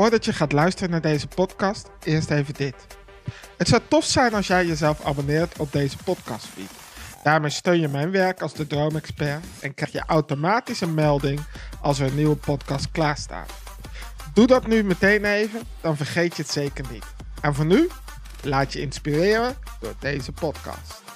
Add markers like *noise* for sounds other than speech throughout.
Voordat je gaat luisteren naar deze podcast, eerst even dit. Het zou tof zijn als jij jezelf abonneert op deze podcastfeed. Daarmee steun je mijn werk als de Droomexpert en krijg je automatisch een melding als er een nieuwe podcast klaar staat. Doe dat nu meteen even, dan vergeet je het zeker niet. En voor nu, laat je inspireren door deze podcast.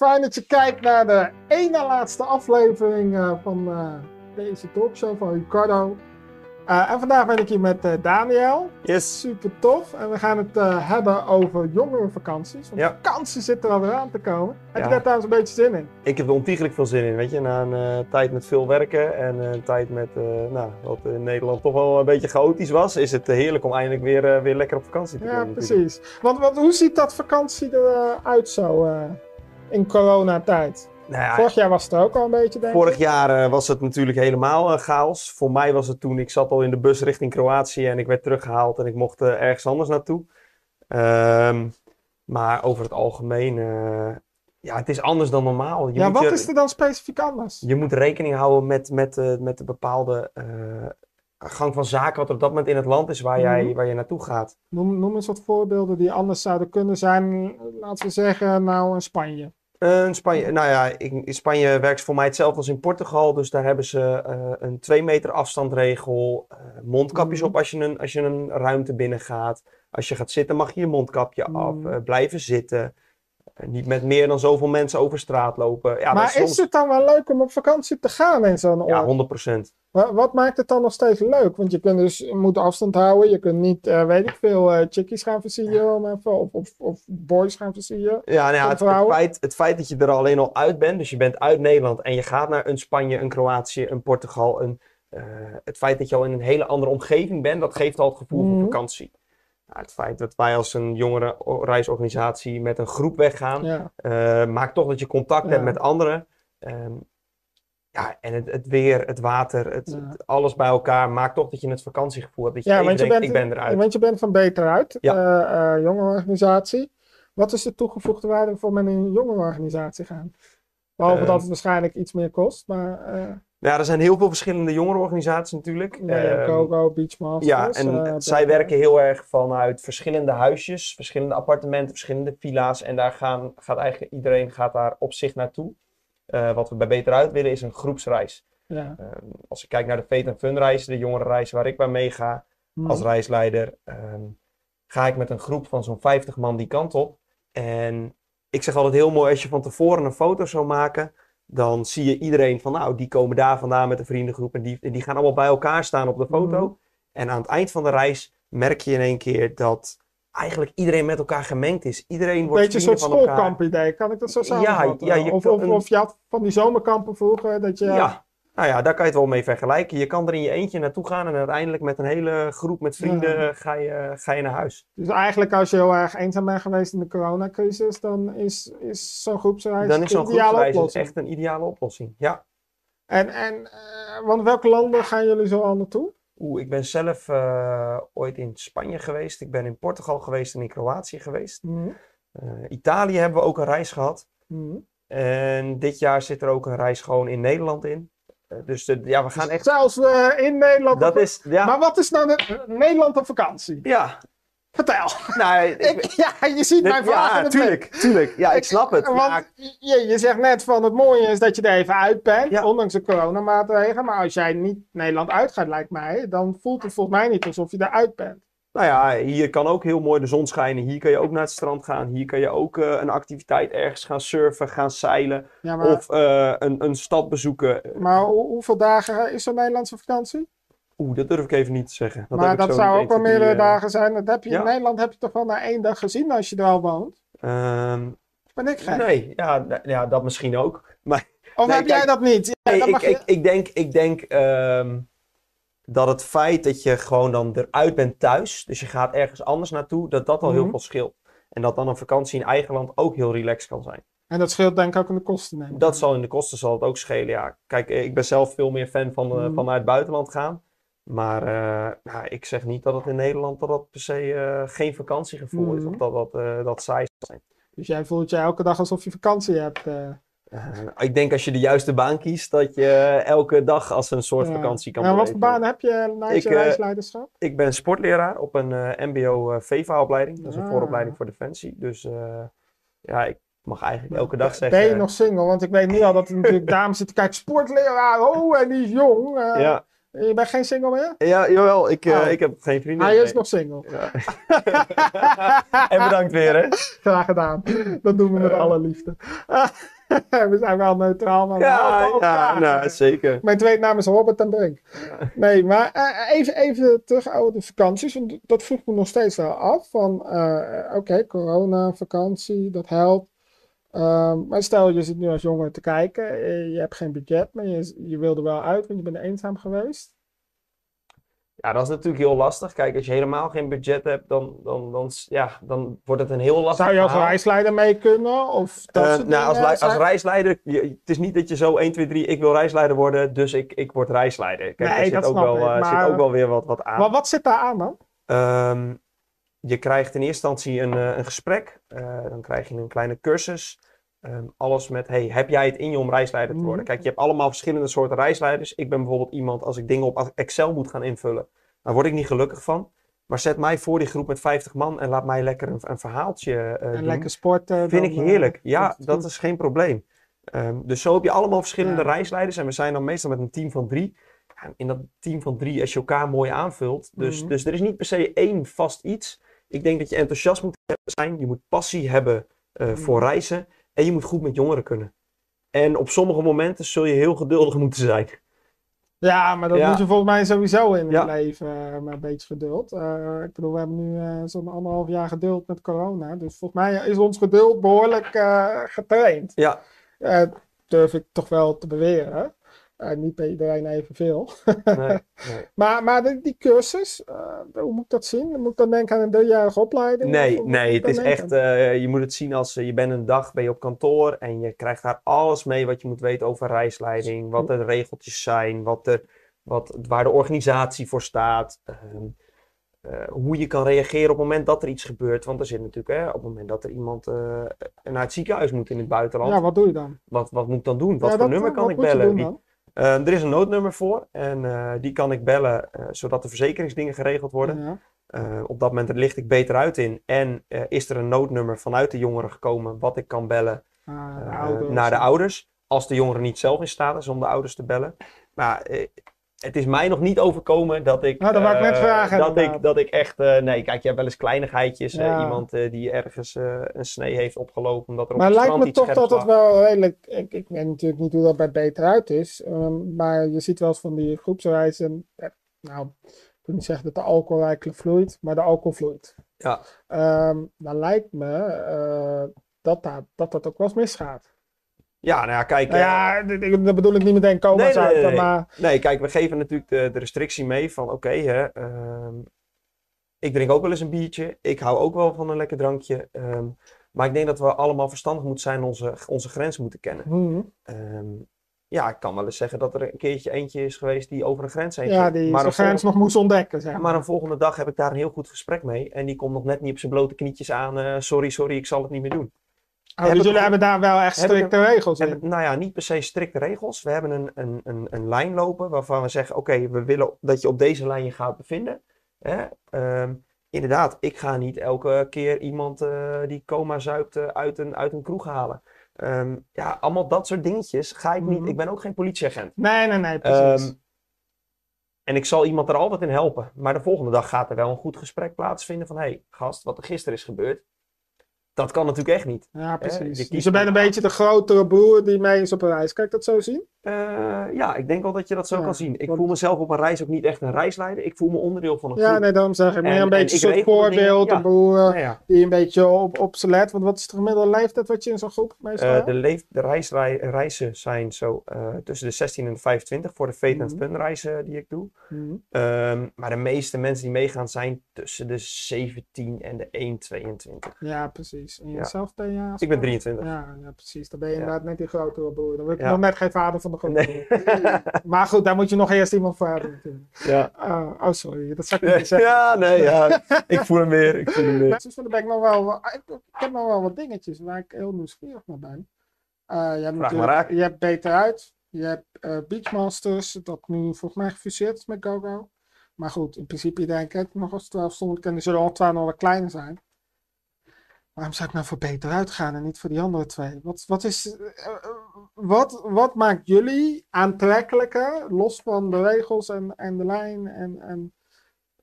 Fijn dat je kijkt naar de ene laatste aflevering uh, van uh, deze talkshow van Ricardo. Uh, en vandaag ben ik hier met Daniel. Yes. Super tof. En we gaan het hebben over jongerenvakanties. Want ja. vakantie zit er alweer aan te komen. Heb ja. je daar trouwens een beetje zin in? Ik heb er ontiegelijk veel zin in. Weet je, na een tijd met veel werken en een tijd met, nou, wat in Nederland toch wel een beetje chaotisch was, is het heerlijk om eindelijk weer, weer lekker op vakantie te komen. Ja, precies. Want, want hoe ziet dat vakantie eruit zo? In coronatijd? Nou ja, Vorig jaar was het ook al een beetje, denk Vorig jaar uh, was het natuurlijk helemaal uh, chaos. Voor mij was het toen, ik zat al in de bus richting Kroatië en ik werd teruggehaald en ik mocht uh, ergens anders naartoe. Um, maar over het algemeen, ja, het is anders dan normaal. Je ja, wat je, is er dan specifiek anders? Je moet rekening houden met, met, met de bepaalde gang van zaken wat er op dat moment in het land is waar, mm jij, waar je naartoe gaat. Noem, noem eens wat voorbeelden die anders zouden kunnen zijn, laten we zeggen, nou in Spanje. Uh, in Spanje, nou ja, in Spanje werkt voor mij hetzelfde als in Portugal. Dus daar hebben ze uh, een 2 meter afstandregel. Uh, mondkapjes mm. op als je, een, als je een ruimte binnen gaat. Als je gaat zitten mag je je mondkapje mm. af. blijven zitten. Niet met meer dan zoveel mensen over straat lopen. Ja, maar is, soms... het dan wel leuk om op vakantie te gaan in zo'n? Ja, 100%. Wat maakt het dan nog steeds leuk? Want je kunt dus je moet afstand houden. Je kunt niet, uh, weet ik veel, uh, chickies gaan versieren of, of, of, boys gaan versieren. Ja, nou ja het, het, feit, het feit dat je er alleen al uit bent, dus je bent uit Nederland en je gaat naar een Spanje, een Kroatië, een Portugal. Een, uh, het feit dat je al in een hele andere omgeving bent, dat geeft al het gevoel van mhm. vakantie. Nou, het feit dat wij als een jongere reisorganisatie met een groep weggaan, ja. maakt toch dat je contact hebt met anderen. Um, ja, en het, het weer, het water, het, alles bij elkaar maakt toch dat je het vakantiegevoel hebt. Dat je ja, want je denkt, bent, ik ben eruit. Want je bent van Beter Uit, ja. uh, uh, jonge organisatie. Wat is de toegevoegde waarde voor men in een jonge organisatie gaan? Behalve dat het waarschijnlijk iets meer kost, maar... Ja, er zijn heel veel verschillende jongerenorganisaties natuurlijk. Ja, Coco, Beachmasters. Ja, en zij werken heel erg vanuit verschillende huisjes, verschillende appartementen, verschillende villa's. En daar gaan, gaat eigenlijk iedereen gaat daar op zich naartoe. Uh, wat we bij Beter Uit willen is een groepsreis. Ja. Uh, als ik kijk naar de Fate Fun reis, de jongere reis waar ik bij meega mm. als reisleider, um, ga ik met een groep van zo'n 50 man die kant op. En ik zeg altijd heel mooi, als je van tevoren een foto zou maken, dan zie je iedereen van, nou, die komen daar vandaan met een vriendengroep en die, en die gaan allemaal bij elkaar staan op de foto. Mm. En aan het eind van de reis merk je in één keer dat eigenlijk iedereen met elkaar gemengd is. Iedereen wordt Beetje een soort schoolkamp-idee, kan ik dat zo zeggen? Ja, ja je of, of, of, je had van die zomerkampen vroeger, dat je... Ja, nou ja, daar kan je het wel mee vergelijken. Je kan er in je eentje naartoe gaan en uiteindelijk met een hele groep met vrienden ga, je, ga je naar huis. Dus eigenlijk als je heel erg eenzaam bent geweest in de coronacrisis, dan is, is zo'n groepsreis Dan is zo'n groepsreis echt een ideale oplossing, ja. En, en uh, want welke landen gaan jullie zo al naartoe? Oeh, ik ben zelf uh, ooit in Spanje geweest. Ik ben in Portugal geweest en in Kroatië geweest. Mm. Uh, Italië hebben we ook een reis gehad. Mm. En dit jaar zit er ook een reis gewoon in Nederland in. Uh, dus de, ja, we gaan echt. Zelfs in Nederland. Dat is, ja. Maar wat is nou de, Nederland op vakantie? Ja, Vertel. Nou, *laughs* ik, ja, je ziet mijn vraag. Ja, tuurlijk, tuurlijk. Ja, ik snap het. Want je, je zegt net van het mooie is dat je er even uit bent, ondanks de coronamaatregelen. Maar als jij niet Nederland uitgaat, lijkt mij, dan voelt het volgens mij niet alsof je eruit bent. Nou ja, hier kan ook heel mooi de zon schijnen. Hier kan je ook naar het strand gaan. Hier kan je ook uh, een activiteit ergens gaan surfen, gaan zeilen. of uh, een, een stad bezoeken. Maar hoeveel dagen is zo'n Nederlandse vakantie? Oeh, dat durf ik even niet te zeggen. Dat maar dat zou ook wel meerdere eh, dagen zijn. Dat heb je, In Nederland heb je toch wel na één dag gezien als je er al woont? Um, ben ik gek? Nee, ja, ja, dat misschien ook. Maar, of heb jij dat niet? nee, ik, ik, ik, denk, ik denk um, dat het feit dat je gewoon dan eruit bent thuis, dus je gaat ergens anders naartoe, dat dat al heel Mhm. veel scheelt. En dat dan een vakantie in eigen land ook heel relaxed kan zijn. En dat scheelt denk ik ook in de kosten. Neem ik Dat zal in de kosten zal het ook schelen, ja. Kijk, eh, ik ben zelf veel meer fan van, eh, Mhm. van naar het buitenland gaan. Maar eh, nou, ik zeg niet dat het in Nederland dat dat per se geen vakantiegevoel is. Mhm. Of dat dat, dat saai zal zijn. Dus jij voelt je elke dag alsof je vakantie hebt. Eh. Ik denk als je de juiste baan kiest, dat je elke dag als een soort Ja. vakantie kan En wat voor baan heb je naast Ik, je eh, reisleiderschap? Ik ben sportleraar op een eh, MBO-VEVA-opleiding. Dat is een Ah. vooropleiding voor Defensie. Dus ja, ik mag eigenlijk elke dag Ben zeggen... je nog single? Want ik weet nu al dat er natuurlijk *laughs* dames zitten kijken. Sportleraar, oh, en die is jong. Ja, Je bent geen single meer? ja jawel, ik, Oh. ik heb geen vrienden. Hij is nog single. Ja. *laughs* en bedankt weer, hè? Graag gedaan. Dat doen we met alle liefde. *laughs* we zijn wel neutraal, maar Ja, ja nou, zeker. Mijn tweede naam is Robert en Brink. Nee, maar eh, even, even terug over de vakanties. Want dat vroeg me nog steeds wel af. Van, eh, oké, corona, vakantie, dat helpt. Ehm, maar stel, je zit nu als jongen te kijken. eh, je hebt geen budget, maar je, je wilde wel uit, want je bent eenzaam geweest. Ja, dat is natuurlijk heel lastig. Kijk, als je helemaal geen budget hebt, dan, dan, dan, ja, dan wordt het een heel lastig Zou je als verhaal. reisleider mee kunnen? Of dat Eh, soort nou, als, als reisleider, je- het is niet dat je zo 1, 2, 3, ik wil reisleider worden, dus ik, ik word reisleider. Kijk, Nee, daar zit dat ook, snap wel, ik, eh, maar- zit ook wel weer wat, wat aan. Maar wat zit daar aan dan? Ehm, je krijgt in eerste instantie een, eh, een gesprek. Eh, dan krijg je een kleine cursus. Ehm, alles met, hey, heb jij het in je om reisleider te worden? Mhm. Kijk, je hebt allemaal verschillende soorten reisleiders. Ik ben bijvoorbeeld iemand, als ik dingen op Excel moet gaan invullen, daar word ik niet gelukkig van. Maar zet mij voor die groep met 50 man en laat mij lekker een, een verhaaltje eh En doen. lekker sporten. Vind ik eh, heerlijk. Ja, dat is geen probleem. Ehm, dus zo heb je allemaal verschillende Ja. reisleiders. En we zijn dan meestal met een team van drie. Ja, in dat team van drie, als je elkaar mooi aanvult. Dus, Mhm. dus er is niet per se één vast iets. Ik denk dat je enthousiast moet zijn. Je moet passie hebben eh, Mhm. voor reizen. En je moet goed met jongeren kunnen. En op sommige momenten zul je heel geduldig moeten zijn. Ja, maar dat Ja. moet je volgens mij sowieso in het Ja. leven eh, met een beetje geduld. Eh, ik bedoel, we hebben nu eh, zo'n anderhalf jaar geduld met corona. Dus volgens mij is ons geduld behoorlijk eh, getraind. Ja, durf ik toch wel te beweren. Eh, niet bij iedereen evenveel. nee, nee. *laughs* Maar, maar die, die cursus, eh, hoe moet ik dat zien? Moet ik dan denken aan een driejarige opleiding? Nee, nee, het is echt, eh, je moet het zien als je bent een dag, ben je op kantoor en je krijgt daar alles mee wat je moet weten over reisleiding, wat de regeltjes zijn, wat er, wat, waar de organisatie voor staat, ehm, eh, hoe je kan reageren op het moment dat er iets gebeurt. Want er zit natuurlijk, hè, op het moment dat er iemand naar het ziekenhuis moet in het buitenland, Ja, wat doe je dan? wat, wat moet ik dan doen? Wat Ja, voor dat- nummer kan ik bellen? Wie- dan? Eh, er is een noodnummer voor en eh, die kan ik bellen eh, zodat de verzekeringsdingen geregeld worden. Ja. Eh, op dat moment licht ik beter uit in. En eh, is er een noodnummer vanuit de jongeren gekomen wat ik kan bellen Ah, de naar de ouders. Als de jongere niet zelf in staat is om de ouders te bellen. Maar het is mij nog niet overkomen dat ik. Nou, dat wou ik net eh, vragen, Dat inderdaad. ik, dat ik echt. eh, nee, kijk, je hebt wel eens kleinigheidjes. eh, iemand die ergens een snee heeft opgelopen. Omdat er Maar lijkt me toch dat het wel redelijk. Ik, ik weet natuurlijk niet hoe dat bij Beter uit is. ehm, maar je ziet wel eens van die groepsreizen. eh, Nou, ik wil niet zeggen dat de alcohol rijkelijk vloeit, maar de alcohol vloeit. Ja. Ehm, dan lijkt me dat, dat, dat dat ook wel eens misgaat. Ja, nou ja, kijk. Nou eh, ja, ik- dat bedoel ik niet meteen coma Nee, nee, nee, maar Nee, kijk, we geven natuurlijk de, de restrictie mee van oké, hè, ehm, ik drink ook wel eens een biertje. Ik hou ook wel van een lekker drankje. ehm, maar ik denk dat we allemaal verstandig moeten zijn onze, onze grenzen moeten kennen. hm, Ehm, ja, ik kan wel eens zeggen dat er een keertje eentje is geweest die over een grens heen ja, ging. die maar, zijn grens nog moest ontdekken. Zeg maar. maar een volgende dag heb ik daar een heel goed gesprek mee. En die komt nog net niet op zijn blote knietjes aan. eh, sorry, sorry, ik zal het niet meer doen. Oh, dus jullie hebben daar wel echt strikte regels in. nou ja, niet per se strikte regels. We hebben een, een, een, een lijn lopen waarvan we zeggen: Oké, we willen dat je op deze lijn je gaat bevinden. Hè? Ehm, inderdaad, ik ga niet elke keer iemand eh, die coma zuipt eh, uit, een, uit een kroeg halen. Ehm, ja, allemaal dat soort dingetjes ga ik niet. Mhm. Ik ben ook geen politieagent. Nee, nee, nee, precies. Ehm, en ik zal iemand er altijd in helpen. Maar de volgende dag gaat er wel een goed gesprek plaatsvinden van... Hé, hey, gast, wat er gisteren is gebeurd, dat kan natuurlijk echt niet. ja, je precies. kiest dus je bent een beetje de grotere broer die mee is op een reis. Kijk dat zo zien? Eh, ja, ik denk wel dat je dat zo Ja, kan zien. Ik want- voel mezelf op een reis ook niet echt een reisleider. Ik voel me onderdeel van een Ja, groep. nee, daarom zeg ik. Meer En- een beetje en een soort voorbeeld. ja. Een boel, eh, ja, die een beetje op, op ze let. Want wat is de gemiddelde leeftijd wat je in zo'n groep meestal hebt? de, leef, de reizen zijn zo tussen de 16 en de 25 voor de Fate Mhm. Fun reizen die ik doe. Mhm. Ehm, maar de meeste mensen die meegaan zijn tussen de 17 en de 1,22. Ja, precies. En Ja. jezelf ben je... Ik ben 23. Ja, ja, precies. Dan ben je Ja. inderdaad net die grotere broer. Dan ben ik Ja. nog net geen vader van Nee. *laughs* Maar goed, daar moet je nog eerst iemand voor hebben natuurlijk. Ja. Ah, oh, sorry. Dat zou ik niet zeggen. ja, nee, ja. Ik voel hem weer. Ik voel hem weer. Dus dan ben ik nog wel, ik, ik heb nog wel wat dingetjes waar ik heel nieuwsgierig naar ben. Eh, je hebt maar raak. Je hebt Beter Uit. Je hebt eh, Beachmasters, dat nu volgens mij gefuseerd is met GoGo. Maar goed, in principe denk ik nog eens 12 stonden. En die zullen al 12 nog wel kleiner zijn. Waarom zou ik nou voor Beter Uit gaan en niet voor die andere twee? Wat, wat, is, eh, eh, wat, wat maakt jullie aantrekkelijker, los van de regels en, en de lijn en, en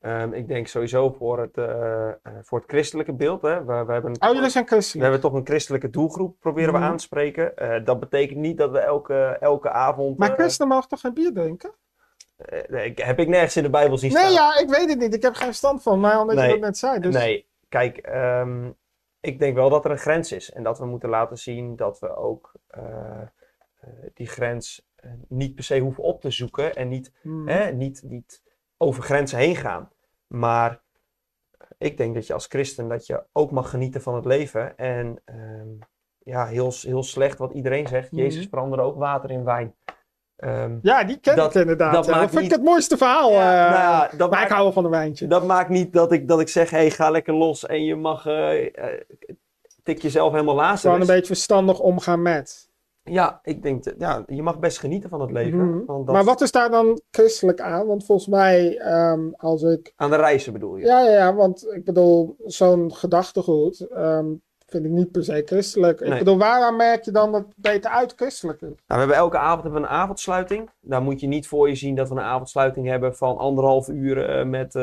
Ehm, ik denk sowieso voor het, eh, voor het christelijke beeld. Hè. We, we, hebben, Oh, jullie zijn we christelijk. hebben toch een christelijke doelgroep proberen we Mhm. aan te spreken. Dat betekent niet dat we elke, elke avond... Maar eh, christenen mogen toch geen bier drinken? nee, heb ik nergens in de Bijbel zien Nee, staan. ja, ik weet het niet. Ik heb geen stand van, maar omdat je Nee. dat net zei. Dus... Nee, kijk, ehm, ik denk wel dat er een grens is. En dat we moeten laten zien dat we ook eh, eh, die grens eh, niet per se hoeven op te zoeken. En niet, Hmm. hè, niet, niet over grenzen heen gaan. Maar ik denk dat je als christen dat je ook mag genieten van het leven. En ehm, ja, heel, heel slecht wat iedereen zegt. Mhm. Jezus veranderde ook water in wijn. Ehm, Ja, die ken Dat- ik inderdaad. dat ja. dat vind niet- ik het mooiste verhaal. ja, eh, nou dat, maar ik hou wel van een wijntje. dat maakt niet dat ik, dat ik zeg, hey, ga lekker los en je mag eh, eh, tik jezelf helemaal lazer. Gewoon een beetje verstandig omgaan met. Ja, ik denk, dat, ja, je mag best genieten van het leven. Mhm. Want dat, Maar wat is daar dan christelijk aan? Want volgens mij, ehm, als ik. Aan de reizen bedoel je? Ja, ja, ja, want ik bedoel, zo'n gedachtegoed ehm, vind ik niet per se christelijk. Ik Nee. bedoel, waaraan merk je dan dat het beter uit christelijk is? Nou, we hebben elke avond hebben we een avondsluiting. Daar moet je niet voor je zien dat we een avondsluiting hebben van anderhalf uur eh, met eh,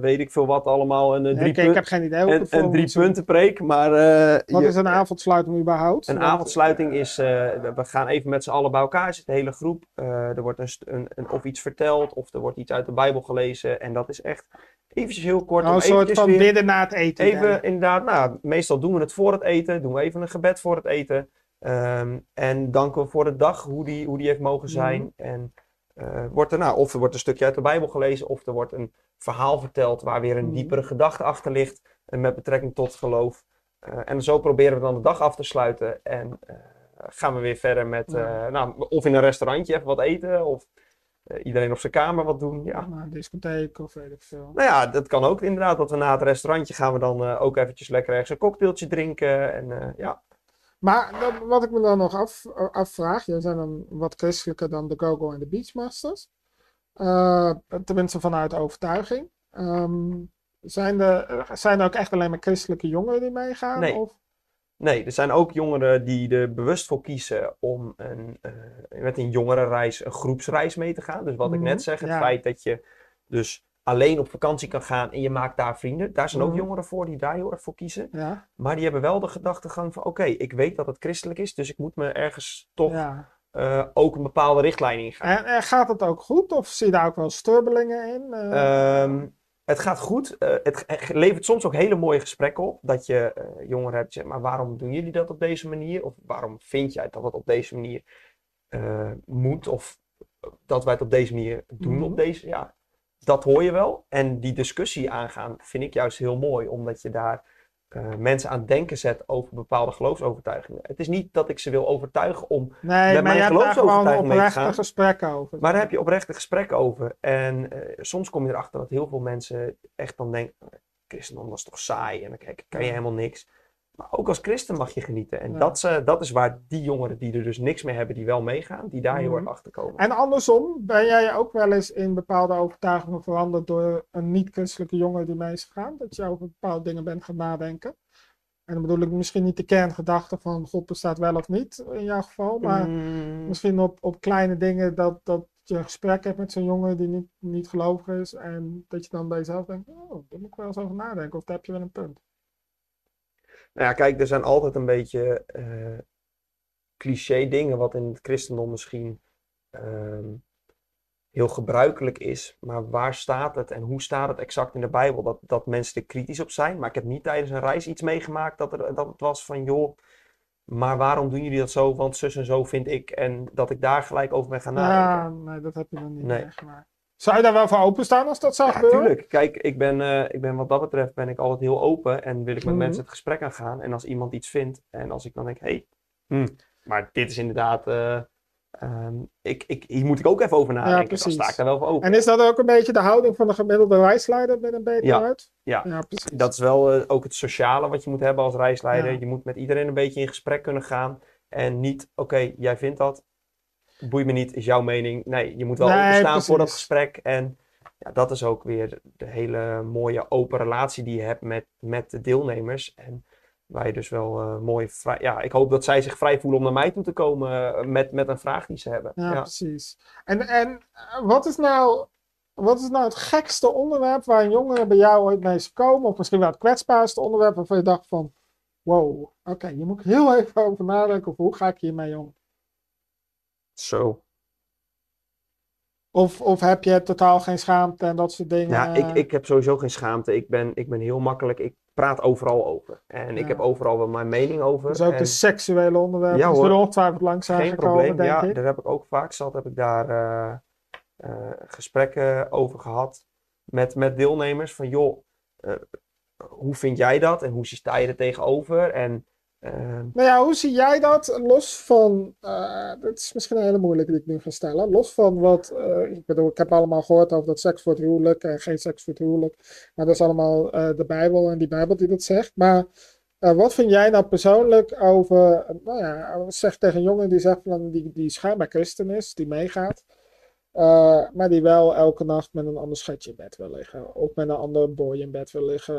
weet ik veel wat allemaal. Een, eh, drie, ik, ik heb geen idee een, een drie punten preek. Maar Wat je- is een avondsluiting überhaupt? Een Want- avondsluiting is, we we gaan even met z'n allen bij elkaar zitten, de hele groep. Er wordt een, een, of iets verteld, of er wordt iets uit de Bijbel gelezen. En dat is echt eventjes heel kort. Om een soort van weer- bidden na het eten. Even inderdaad, nou, meestal doen we het voor het eten. Doen we even een gebed voor het eten. Ehm, en danken we voor de dag, hoe die, hoe die heeft mogen zijn. Mhm. En eh, wordt er, nou, of er wordt een stukje uit de Bijbel gelezen, of er wordt een verhaal verteld waar weer een Mhm. diepere gedachte achter ligt. eh, met betrekking tot geloof. Eh, en zo proberen we dan de dag af te sluiten. En gaan we weer verder met, Ja. nou, of in een restaurantje even wat eten, of iedereen op zijn kamer wat doen. Ja. Nou, een discotheek of weet ik veel. Nou ja, dat kan ook inderdaad. Dat we na het restaurantje gaan we dan eh, ook eventjes lekker ergens een cocktailtje drinken. En eh, ja, Maar dat- wat ik me dan nog af, afvraag, jij zijn dan wat christelijker dan de Gogo en de Beachmasters. Eh, tenminste vanuit overtuiging. Ehm, zijn, er, zijn er ook echt alleen maar christelijke jongeren die meegaan? Nee. Of? Nee, er zijn ook jongeren die er bewust voor kiezen om een, eh, met een jongerenreis, een groepsreis mee te gaan. Dus wat ik Mhm, net zeg, het ja. feit dat je dus alleen op vakantie kan gaan en je maakt daar vrienden. Daar zijn ook Mhm. jongeren voor die daar heel erg voor kiezen. Ja, Maar die hebben wel de gedachtegang van, oké, ik weet dat het christelijk is, dus ik moet me ergens toch ja. eh, ook een bepaalde richtlijn ingaan. En, en gaat het ook goed? Of zie je daar ook wel strubbelingen in? Eh, Ehm, het gaat goed. Eh, het levert soms ook hele mooie gesprekken op. Dat je eh, jongeren hebt zeggen, maar waarom doen jullie dat op deze manier? Of waarom vind jij dat het op deze manier eh, moet? Of dat wij het op deze manier doen Mhm. op deze... Ja, dat hoor je wel. En die discussie aangaan vind ik juist heel mooi. Omdat je daar eh, mensen aan het denken zet over bepaalde geloofsovertuigingen. Het is niet dat ik ze wil overtuigen om nee, je mijn geloofsovertuiging mee te gaan. gesprekken over. Maar daar heb je oprechte gesprekken over. En eh, soms kom je erachter dat heel veel mensen echt dan denken: "Eh, christendom dat is toch saai en dan kijk, kan je helemaal niks. Maar ook als christen mag je genieten. En Ja. dat, is, eh, dat is waar die jongeren die er dus niks mee hebben, die wel meegaan, die daar heel Mhm. erg achter komen. En andersom, ben jij ook wel eens in bepaalde overtuigingen veranderd door een niet-christelijke jongen die mee is gegaan? Dat je over bepaalde dingen bent gaan nadenken? En dan bedoel ik misschien niet de kerngedachte van God bestaat wel of niet in jouw geval, maar Mm, misschien op, op kleine dingen dat, dat je een gesprek hebt met zo'n jongen die niet, niet gelovig is en dat je dan bij jezelf denkt, oh, daar moet ik wel eens over nadenken of daar heb je wel een punt. Nou ja, kijk, er zijn altijd een beetje eh, cliché dingen wat in het christendom misschien ehm, heel gebruikelijk is. Maar waar staat het en hoe staat het exact in de Bijbel? Dat, dat mensen er kritisch op zijn. Maar ik heb niet tijdens een reis iets meegemaakt dat, er, dat het was van, joh, maar waarom doen jullie dat zo? Want zus en zo vind ik. En dat ik daar gelijk over ben gaan nadenken. Ja, nee, dat heb je dan niet Nee. meegemaakt. Zou je daar wel voor openstaan als dat zou Ja, gebeuren? tuurlijk. Kijk, ik ben, eh, ik ben wat dat betreft ben ik altijd heel open en wil ik met Mhm. mensen het gesprek aangaan. En als iemand iets vindt en als ik dan denk, hé, hey, hm, maar dit is inderdaad, eh, ehm, ik, ik, hier moet ik ook even over nadenken. dan precies. sta ik daar wel voor open. En is dat ook een beetje de houding van de gemiddelde reisleider binnen Beter Ja. uit? Ja. ja precies. Dat is wel eh, ook het sociale wat je moet hebben als reisleider. Ja. Je moet met iedereen een beetje in gesprek kunnen gaan. En niet, oké, jij vindt dat, boeit me niet, is jouw mening. Nee, je moet wel Nee, openstaan voor dat gesprek. En ja, dat is ook weer de hele mooie open relatie die je hebt met, met de deelnemers. En waar je dus wel eh, mooi vrij... Ja, ik hoop dat zij zich vrij voelen om naar mij toe te komen eh, met, met een vraag die ze hebben. Ja, Ja. precies. En, en eh, wat, is nou, wat is nou het gekste onderwerp waar een jongere bij jou ooit mee is gekomen? Of misschien wel het kwetsbaarste onderwerp waarvan je dacht van... Wow, oké, hier moet heel even over nadenken. Of hoe ga ik hiermee om? Zo. Of, of heb je totaal geen schaamte en dat soort dingen? Ja, ik, ik heb sowieso geen schaamte. Ik ben, ik ben heel makkelijk. Ik praat overal over. En ik heb overal wel mijn mening over. Dus ook En de seksuele onderwerpen. Ja, die hoor. ongetwijfeld langs zijn geen gekomen, probleem. denk Ja, ik. daar heb ik ook vaak zat. Heb ik daar eh, eh, gesprekken over gehad. Met, met deelnemers. Van joh, eh, hoe vind jij dat? En hoe sta je er tegenover? En eh, Nou ja, hoe zie jij dat? Los van, eh dat is misschien een hele moeilijke die ik nu ga stellen. Los van wat, eh, ik bedoel, ik heb allemaal gehoord over dat seks voor het huwelijk en geen seks voor het huwelijk. Maar dat is allemaal eh, de Bijbel en die Bijbel die dat zegt. Maar wat vind jij nou persoonlijk over, nou ja, zeg tegen een jongen die zegt van, die, die schijnbaar christen is, die meegaat. Eh, maar die wel elke nacht met een ander schatje in bed wil liggen. Of met een ander boy in bed wil liggen.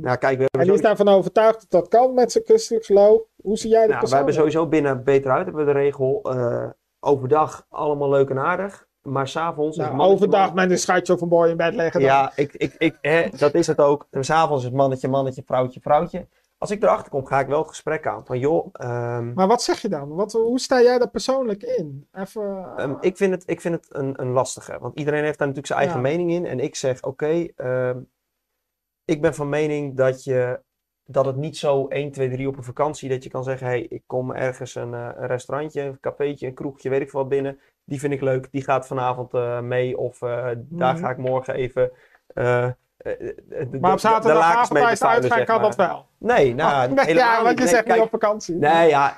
Nou, kijk, we hebben, en die is daarvan overtuigd dat dat kan met zijn christelijk geloof. Hoe zie jij dat nou, we hebben sowieso binnen Beter Uit hebben we de regel. eh, overdag allemaal leuk en aardig. Maar s'avonds. Nou, overdag man- met een schatje of een boy in bed liggen. dan. Ja, ik, ik, ik, hè, dat is het ook. En S'avonds is mannetje, mannetje, vrouwtje, vrouwtje. Als ik erachter kom, ga ik wel het gesprek aan. Van joh, ehm, Maar wat zeg je dan? Wat, hoe sta jij daar persoonlijk in? Even. Ehm, ik vind het, ik vind het een, een lastige. Want iedereen heeft daar natuurlijk zijn eigen Ja. mening in. En ik zeg, oké, ehm, ik ben van mening dat, je, dat het niet zo 1, 2, 3 op een vakantie... dat je kan zeggen, hey, ik kom ergens een, eh, een restaurantje, een cafeetje, een kroegje, weet ik veel wat binnen. Die vind ik leuk, die gaat vanavond eh, mee. Of eh, daar Mhm. ga ik morgen even... eh, eh, de- de- de- maar op de zaterdagavond tijdens bevuilen, uitgaan zeg kan maar. dat wel. Nee, *laughs* nou, Oh, nee, ja, want je zegt niet op vakantie. Nee, ja,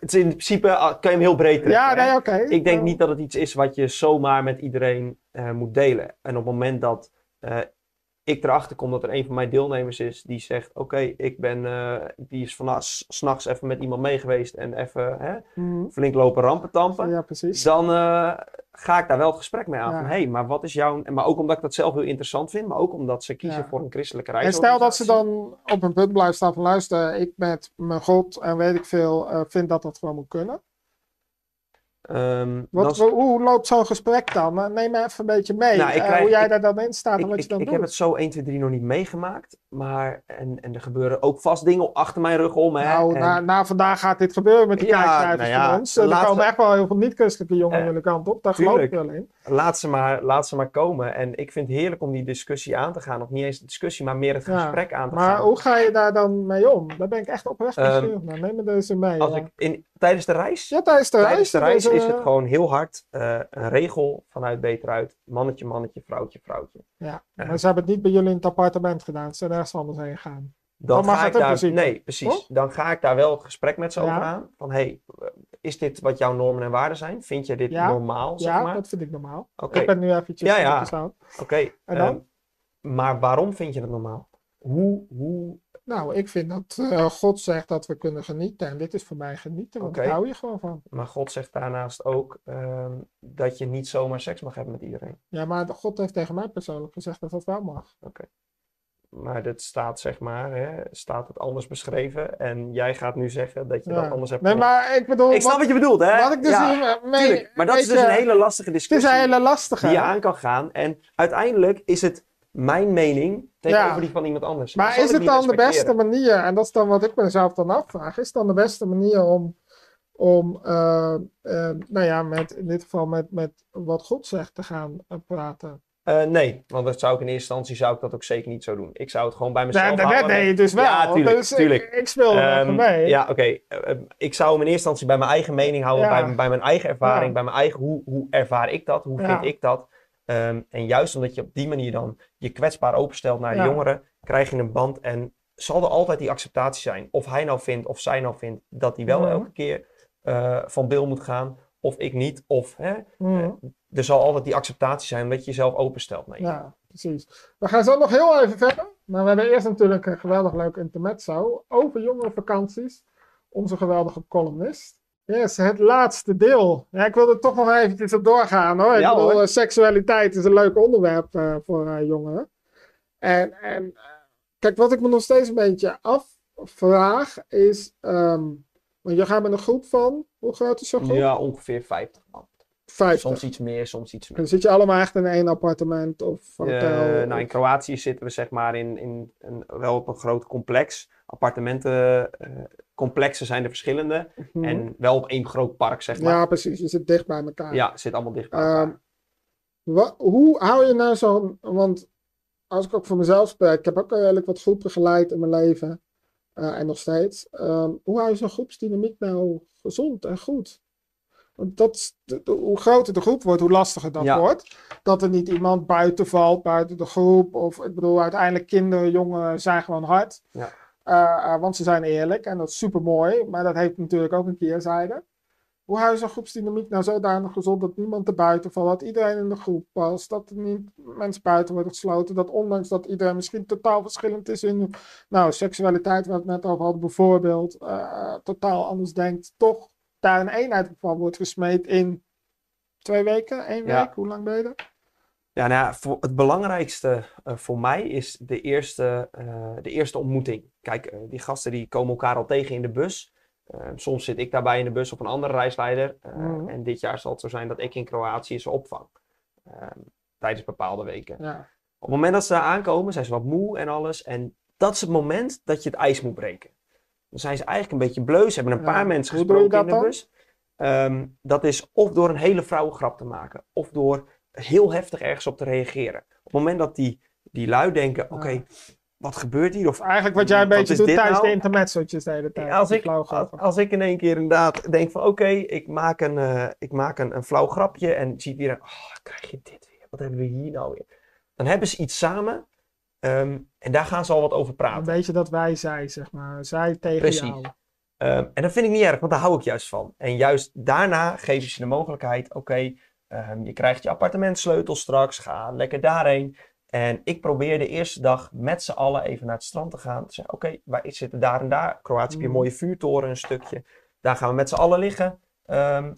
het is in principe ah, kan je hem heel breed trekken. ja, nee, oké. Ik denk Eh, niet dat het iets is wat je zomaar met iedereen eh, moet delen. En op het moment dat eh, ik erachter kom dat er een van mijn deelnemers is die zegt: Oké, ik ben, eh, die is vannacht s'nachts even met iemand mee geweest en even hè, mhm. flink lopen rampen tampen. Ja, precies. Dan eh, ga ik daar wel het gesprek mee aan. Ja. Van hé, hey, maar wat is jouw. Maar ook omdat ik dat zelf heel interessant vind, maar ook omdat ze kiezen Ja. voor een christelijke reis. En stel dat ze dan op een punt blijven staan van luister, ik met mijn God en weet ik veel, eh, vind dat dat gewoon moet kunnen. Ehm, Wat, hoe loopt zo'n gesprek dan? Neem me even een beetje mee. Nou, ik eh, hoe jij ik- daar dan in staat en ik, wat ik, je dan ik doet. heb het zo 1, 2, 3 nog niet meegemaakt. Maar, en, en er gebeuren ook vast dingen achter mijn rug om. Hè? Nou, en, na, na vandaag gaat dit gebeuren met die Ja, kijkcijfers nou ja, van ons. Eh, Er komen we- echt wel heel veel niet-christelijke jongeren Eh, jullie kant op. Daar geloof ik wel in. Laat, ze maar, laat ze maar komen. En ik vind het heerlijk om die discussie aan te gaan. Of niet eens de discussie, maar meer het Ja, gesprek aan te Maar gaan. hoe ga je daar dan mee om? Daar ben ik echt oprecht Ehm, nieuwsgierig naar. Neem me deze mee. Als ja. ik in, tijdens de reis, Ja, tijdens de tijdens reis. de reis dus, is eh, het gewoon heel hard eh, een regel vanuit Beter Uit. Mannetje, mannetje, vrouwtje, vrouwtje. Ja, Ja. maar ze hebben het niet bij jullie in het appartement gedaan. Ze zijn ergens anders heen gegaan. Dan ga ik daar, principe. nee, precies. Toch? Dan ga ik daar wel het gesprek met ze Ja. over aan. Van, hey, is dit wat jouw normen en waarden zijn? Vind je dit Ja. normaal, zeg ja, maar? dat vind ik normaal. Oké. Ik ben nu eventjes Ja, ja. Oké, En dan? ehm, maar waarom vind je het normaal? Hoe, hoe, Nou, ik vind dat eh, God zegt dat we kunnen genieten. En dit is voor mij genieten, want Oké. daar hou je gewoon van. maar God zegt daarnaast ook ehm, dat je niet zomaar seks mag hebben met iedereen. Ja, maar God heeft tegen mij persoonlijk gezegd dat dat wel mag. Maar dat staat zeg maar, hè, staat het anders beschreven. En jij gaat nu zeggen dat je Ja. dat anders hebt Nee, maar ik bedoel, Ik snap wat, wat je bedoelt, hè? wat ik dus ja, mee... tuurlijk. Maar dat is dus je, een hele lastige Het is discussie een hele lastige. die je aan kan gaan. En uiteindelijk is het mijn mening tegenover Ja. die van iemand anders. Maar is het dan de beste manier, en dat is dan wat ik mezelf dan afvraag, is het dan de beste manier om om, eh, eh, nou ja, met, in dit geval met, met wat God zegt te gaan eh, praten. Eh, nee, want dat zou ik in eerste instantie zou ik dat ook zeker niet zo doen. Ik zou het gewoon bij mezelf Nee, dat houden. deed je dus wel. Ja, tuurlijk, dus ik- tuurlijk. Ik, speel er even mee. Ja, oké. Eh, eh, ik zou hem in eerste instantie bij mijn eigen mening houden, Ja. bij, bij mijn eigen ervaring, Ja. bij mijn eigen, hoe, hoe ervaar ik dat, hoe vind ik dat. Ehm, en juist omdat je op die manier dan je kwetsbaar openstelt naar de jongeren, krijg je een band en zal er altijd die acceptatie zijn. Of hij nou vindt, of zij nou vindt, dat hij wel Mhm. elke keer van Bill moet gaan, of ik niet, of hè, Mhm. er zal altijd die acceptatie zijn omdat je jezelf openstelt. Ja, precies. We gaan zo nog heel even verder. Maar we hebben eerst natuurlijk een geweldig leuk intermezzo over jongerenvakanties. Onze geweldige columnist. Yes, het laatste deel. Ja, ik wil er toch nog eventjes op doorgaan hoor. Ik Ja, bedoel, hoor. eh, seksualiteit is een leuk onderwerp eh, voor eh, jongeren. En, en eh, kijk, wat ik me nog steeds een beetje afvraag is... ehm, want je gaat met een groep van, hoe groot is zo'n groep? Ja, ongeveer 50 man. 50. Soms iets meer, soms iets meer. Dan zit je allemaal echt in één appartement of hotel? Eh, nou, in Kroatië zitten we zeg maar in, in een, wel op een groot complex. Appartementencomplexen zijn er verschillende. Mhm. En wel op één groot park, zeg maar. Ja, precies. Je zit dicht bij elkaar. Ja, zit allemaal dicht bij elkaar. Ehm, hoe hou je nou zo'n... Want als ik ook voor mezelf spreek, ik heb ook al redelijk wat groepen geleid in mijn leven. Eh, en nog steeds. Ehm, hoe hou je zo'n groepsdynamiek nou gezond en goed? Want dat, is de- de- hoe groter de groep wordt, hoe lastiger dat Ja. wordt. Dat er niet iemand buiten valt, buiten de groep. Of ik bedoel, uiteindelijk kinderen, jongen zijn gewoon hard. Ja. Eh, eh, want ze zijn eerlijk en dat is super mooi. Maar dat heeft natuurlijk ook een keerzijde. Hoe hou je zo'n groepsdynamiek nou zodanig gezond dat niemand er buiten valt, dat iedereen in de groep past, dat er niet mensen buiten worden gesloten, dat ondanks dat iedereen misschien totaal verschillend is in nou, seksualiteit, waar we het net over hadden bijvoorbeeld, eh, totaal anders denkt, toch daar een eenheid van wordt gesmeed in twee weken, één Ja. week, hoe lang ben je er? Ja, nou ja, voor, het belangrijkste eh, voor mij is de eerste, eh, de eerste ontmoeting. Kijk, die gasten die komen elkaar al tegen in de bus. Eh, soms zit ik daarbij in de bus of een andere reisleider. Eh, Mhm. En dit jaar zal het zo zijn dat ik in Kroatië ze opvang. eh, tijdens bepaalde weken. Ja. Op het moment dat ze daar aankomen, zijn ze wat moe en alles. En dat is het moment dat je het ijs moet breken. Dan zijn ze eigenlijk een beetje bleus. Hebben een Ja, paar mensen hoe gesproken in de dan? bus. Ehm, dat is of door een hele vrouwengrap te maken. Of door heel heftig ergens op te reageren. Op het moment dat die, die lui denken, oké, wat gebeurt hier? Of Eigenlijk wat jij een beetje doet tijdens nou? de intermezzootjes de hele tijd. als ik, als, ik in één keer inderdaad denk van oké, ik maak, een, eh, ik maak een, een flauw grapje en zie weer, oh, krijg je dit weer? Wat hebben we hier nou weer? Dan hebben ze iets samen ehm, en daar gaan ze al wat over Een praten. beetje dat wij zij, zeg maar. Zij tegen Precies. jou. Ehm, en dat vind ik niet erg, want daar hou ik juist van. En juist daarna geven ze de mogelijkheid, oké, ehm, je krijgt je appartementsleutel straks, ga lekker daarheen. En ik probeer de eerste dag met z'n allen even naar het strand te gaan. Te zeggen, oké, wij zitten daar en daar. Kroatië heb je een Mhm. mooie vuurtoren, een stukje. Daar gaan we met z'n allen liggen. Ehm,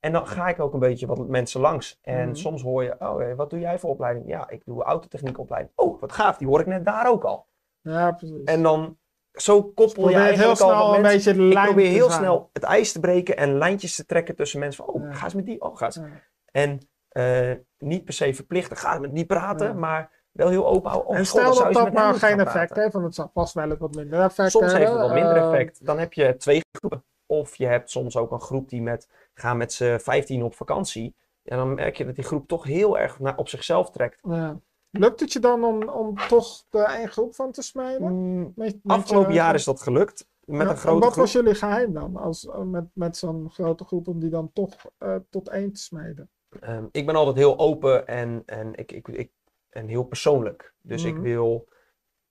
en dan ga ik ook een beetje wat mensen langs. En Mhm. soms hoor je, oh, wat doe jij voor opleiding? Ja, ik doe autotechniekopleiding. Oh, wat gaaf, die hoor ik net daar ook al. Ja, precies. En dan, zo koppel je probeer heel eigenlijk al snel een mensen. beetje de Ik probeer heel snel het ijs te breken en lijntjes te trekken tussen mensen. Van, oh, Ja. ga eens met die. Oh, ga eens. Ja. En eh, niet per se verplichten, ga met die praten, Ja. maar wel heel open houden. En stel dat dat nou geen effect heeft, want het zal vast wel wat minder effect Soms heeft het wat minder effect. Dan heb je twee groepen. Of je hebt soms ook een groep die met, gaan met z'n 15 op vakantie. En dan merk je dat die groep toch heel erg naar, op zichzelf trekt. ja. Lukt het je dan om, om toch er één groep van te smijden? Mm, Met- met afgelopen je- jaar is dat gelukt. Met Ja, een grote en wat groep. was jullie geheim dan? Als, met met zo'n grote groep om die dan toch eh, tot één te smijden? Ehm, ik ben altijd heel open en, en, ik, ik, ik, en heel persoonlijk. Dus ik Mhm. wil,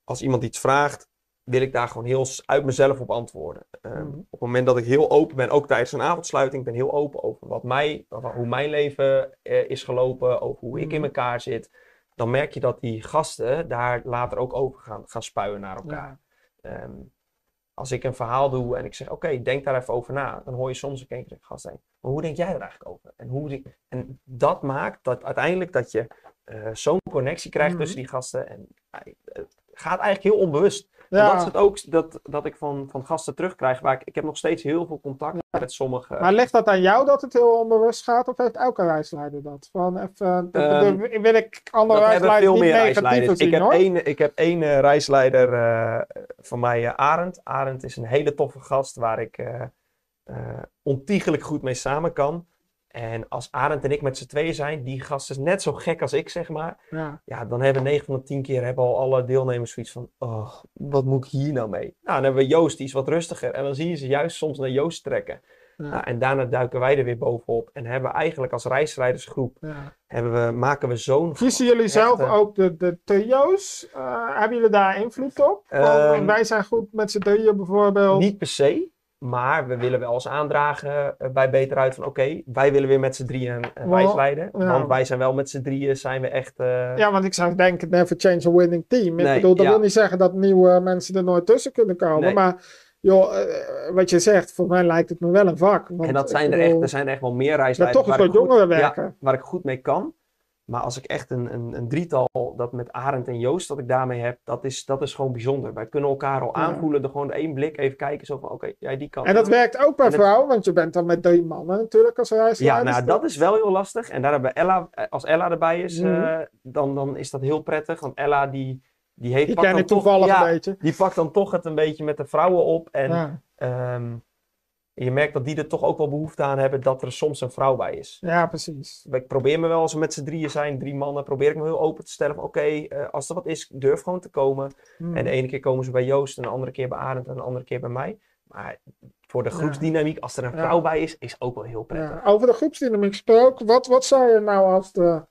als iemand iets vraagt, wil ik daar gewoon heel uit mezelf op antwoorden. Ehm, Mhm. Op het moment dat ik heel open ben, ook tijdens een avondsluiting, ik ben heel open over wat mij, over hoe mijn leven eh, is gelopen, over hoe ik in Mhm. elkaar zit. Dan merk je dat die gasten daar later ook over gaan, gaan spuien naar elkaar. Ja. Ehm, als ik een verhaal doe en ik zeg, oké, denk daar even over na. Dan hoor je soms een keer, gast, hé, maar hoe denk jij er eigenlijk over? En, hoe en dat maakt dat uiteindelijk dat je eh, zo'n connectie krijgt Mhm. tussen die gasten. En eh, het gaat eigenlijk heel onbewust. Ja, dat is het ook dat, dat ik van, van gasten terugkrijg. Waar ik, ik heb nog steeds heel veel contact met sommige. Maar ligt dat aan jou dat het heel onbewust gaat, of heeft elke reisleider dat? Van even, de, Ehm, de- wil ik andere reisleiders veel meer reisleiders. zien Ik heb hoor. één, ik heb één eh, reisleider eh, van mij, eh, Arend. Arend is een hele toffe gast waar ik, eh, eh, ontiegelijk goed mee samen kan. En als Arend en ik met z'n tweeën zijn, die gast is net zo gek als ik, zeg maar. Ja. Ja, dan hebben 9 van de 10 keer hebben al alle deelnemers zoiets van, oh, wat moet ik hier nou mee? Nou, dan hebben we Joost, die is wat rustiger. En dan zie je ze juist soms naar Joost trekken. Ja. Nou, en daarna duiken wij er weer bovenop. En hebben we eigenlijk als reisleidersgroep, Ja. hebben we, maken we zo'n... Kiezen jullie zelf ook de, de trio's? Eh, hebben jullie daar invloed op? Want Ehm, wij zijn goed met z'n drieën bijvoorbeeld. Niet per se, maar we willen wel eens aandragen eh, bij Beter Uit van oké, wij willen weer met z'n drieën een, een Wel, reis leiden. ja. Want wij zijn wel met z'n drieën, zijn we echt... eh, Ja, want ik zou denken, never change a winning team. Ik bedoel, dat ja. wil niet zeggen dat nieuwe mensen er nooit tussen kunnen komen. Nee. Maar joh, eh, wat je zegt, voor mij lijkt het me wel een vak. Want en dat zijn er, bedoel, echt, er zijn er echt wel meer ja, reisleiders toch een waar, ik goed, jongeren ja, werken. waar ik goed mee kan. Maar als ik echt een, een, een drietal, dat met Arend en Joost, dat ik daarmee heb, dat is, dat is gewoon bijzonder. Wij kunnen elkaar al Ja. aanvoelen, door gewoon één blik even kijken, zo van oké, jij die kan. En dat werkt ook bij vrouwen, want je bent dan met drie mannen natuurlijk als Ja, reisleiders. nou dat is wel heel lastig. En daar hebben Ella, eh, als Ella erbij is, Mhm. eh, dan, dan is dat heel prettig. Want Ella die, die heeft Die pakt ken dan ik toch- toevallig ja, een beetje. Die pakt dan toch het een beetje met de vrouwen op. En Ja. ehm, je merkt dat die er toch ook wel behoefte aan hebben dat er soms een vrouw bij is. ja, precies. Ik probeer me wel, als we met z'n drieën zijn, drie mannen, probeer ik me heel open te stellen oké, eh, als er wat is, durf gewoon te komen. Hm. En de ene keer komen ze bij Joost, en de andere keer bij Arend en de andere keer bij mij. Maar voor de groepsdynamiek, als er een Ja. vrouw bij is, is ook wel heel prettig. Ja, over de groepsdynamiek gesproken, wat, wat zou je nou als de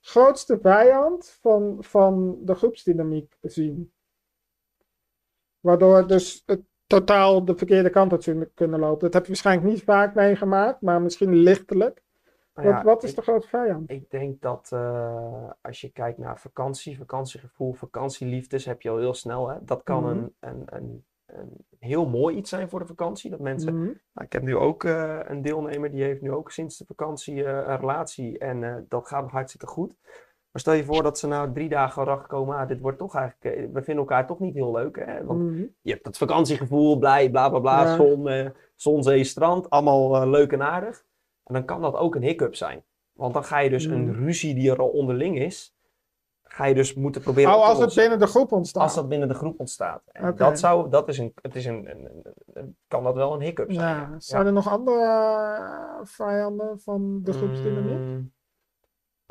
grootste vijand van, van de groepsdynamiek zien? Waardoor dus het totaal de verkeerde kant uit kunnen lopen. Dat heb je waarschijnlijk niet vaak meegemaakt, maar misschien lichtelijk. Nou Wat, ja, wat is ik- de grootste vijand? Ik denk dat eh, als je kijkt naar vakantie, vakantiegevoel, vakantieliefdes, heb je al heel snel. Hè? Dat kan Mhm. een, een, een, een heel mooi iets zijn voor de vakantie. Dat mensen. Mhm. Nou, ik heb nu ook eh, een deelnemer die heeft nu ook sinds de vakantie eh, een relatie en dat gaat hartstikke goed. Maar stel je voor dat ze na drie dagen erachter komen, ah, dit wordt toch eigenlijk, eh, we vinden elkaar toch niet heel leuk. Hè? Want Mhm. je hebt dat vakantiegevoel, blij, bla bla bla, Ja. zon, eh, zon, zee, strand, allemaal eh, leuk en aardig. En dan kan dat ook een hiccup zijn. Want dan ga je dus een Mm. ruzie die er al onderling is, ga je dus moeten proberen Oh, als het lossen. binnen de groep ontstaat. Als dat binnen de groep ontstaat. En dat zou, dat is een, het is een, een- een- een- kan dat wel een hiccup zijn. ja. Zijn er nog andere vijanden van de groepsdynamiek? Mm,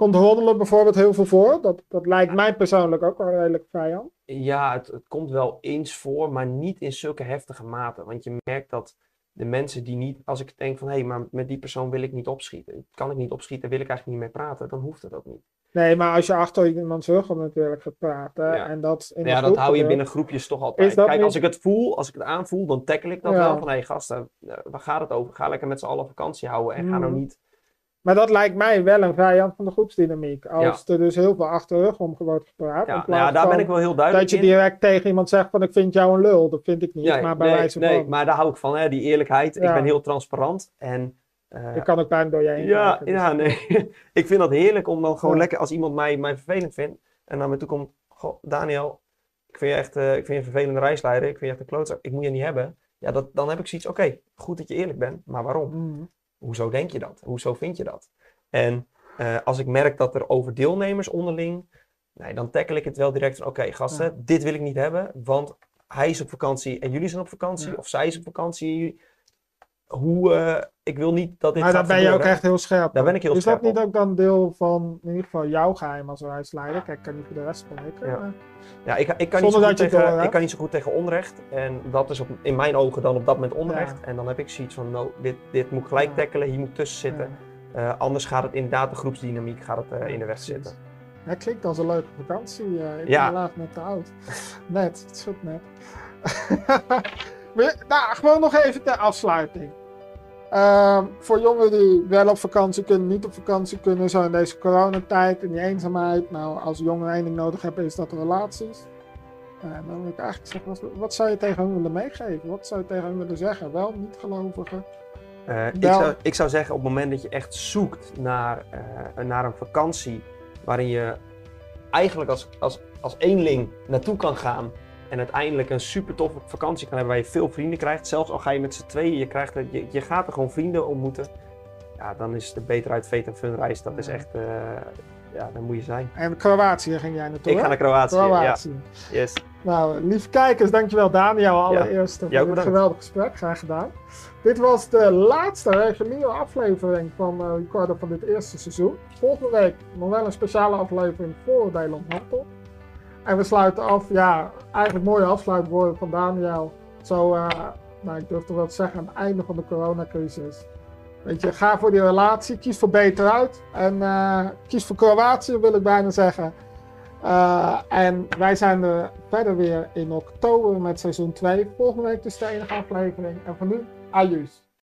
Komt roddelen bijvoorbeeld heel veel voor? Dat, dat lijkt mij persoonlijk ook wel redelijk vijand. Ja, het, het komt wel eens voor, maar niet in zulke heftige mate. Want je merkt dat de mensen die niet, als ik denk van hé, maar met die persoon wil ik niet opschieten. Kan ik niet opschieten, wil ik eigenlijk niet mee praten, dan hoeft het ook niet. Nee, maar als je achter iemands rug om natuurlijk gaat praten Ja. en dat in de ja, dat hou je binnen groepjes toch altijd. Kijk, niet- als ik het voel, als ik het aanvoel, dan tackle ik dat Ja. wel. Van hé gasten, eh, waar gaat het over? Ga lekker met z'n allen vakantie houden en ga nou Mm. niet. Maar dat lijkt mij wel een vijand van de groepsdynamiek. Als er dus heel veel achter de rug om wordt gepraat. Ja, nou ja, daar ben ik wel heel duidelijk Dat je in. direct tegen iemand zegt van ik vind jou een lul. Dat vind ik niet, maar bij nee, wijze nee, van. maar daar hou ik van, hè, die eerlijkheid. Ik ben heel transparant en... eh, Ik kan ook bijna door je heen Ja, dus- ja, nee. *laughs* ik vind dat heerlijk om dan gewoon lekker als iemand mij, mij vervelend vindt en naar me toe komt. Goh, Daniel, ik vind je echt eh, ik vind je een vervelende reisleider. Ik vind je echt een klootzak. Ik moet je niet hebben. Ja, dat, dan heb ik zoiets. Oké, goed dat je eerlijk bent, maar waarom? Mhm. Hoezo denk je dat? Hoezo vind je dat? En eh, als ik merk dat er over deelnemers onderling, nee, dan tackle ik het wel direct van, oké gasten, Ja. dit wil ik niet hebben, want hij is op vakantie en jullie zijn op vakantie, Ja. of zij is op vakantie. Hoe, eh, ik wil niet dat dit Maar daar ben je ook echt heel scherp. Daar ben ik heel is scherp dat niet op. ook dan deel van, in ieder geval, jouw geheim als reisleider? Kijk, ik kan niet voor de rest spreken. Ja. maar- Ja, ik, ik, kan niet Zonder zo goed tegen, ik kan niet zo goed tegen onrecht. En dat is op, in mijn ogen dan op dat moment onrecht. En dan heb ik zoiets van, no, dit, dit moet gelijk Ja. tackelen, hier moet tussen zitten. Ja. Eh, anders gaat het inderdaad de groepsdynamiek gaat het, eh, in de weg zitten. Het klinkt als een leuke vakantie. ik Ja. ben helaas net te oud. *laughs* Net, het is goed net. *laughs* Nou, gewoon nog even ter afsluiting. Ehm, voor jongeren die wel op vakantie kunnen, niet op vakantie kunnen, zo in deze coronatijd, in die eenzaamheid. Nou, als jongeren één ding nodig hebben, is dat relaties. Eh, dan wil ik eigenlijk zeggen, wat, wat zou je tegen hen willen meegeven? Wat zou je tegen hen willen zeggen? Wel niet gelovigen. Eh, ik, zou, ik zou zeggen, op het moment dat je echt zoekt naar, eh, naar een vakantie waarin je eigenlijk als, als, als eenling naartoe kan gaan en uiteindelijk een super toffe vakantie kan hebben waar je veel vrienden krijgt, zelfs al ga je met z'n tweeën, je, krijgt je, je gaat er gewoon vrienden ontmoeten, ja, dan is de beter uit Fate en Fun reis, dat is Ja. echt, eh, ja, daar moet je zijn. En Kroatië ging jij naartoe, Ik ga naar Kroatië, Kroatië. ja, yes. Nou, lieve kijkers, dankjewel Daniel allereerst voor dit geweldig gesprek. Graag gedaan. Dit was de laatste reguliere aflevering van uh, Ricardo van dit eerste seizoen. Volgende week nog wel een speciale aflevering voor Nederland Handel. En we sluiten af, ja, eigenlijk mooie afsluitwoorden van Daniel. Zo, uh, nou, ik durf toch wel te zeggen, aan het einde van de coronacrisis. Weet je, ga voor die relatie, kies voor beter uit. En uh, kies voor Kroatië, wil ik bijna zeggen. Uh, en wij zijn er verder weer in oktober met seizoen 2. Volgende week dus de enige aflevering. En voor nu, adieu.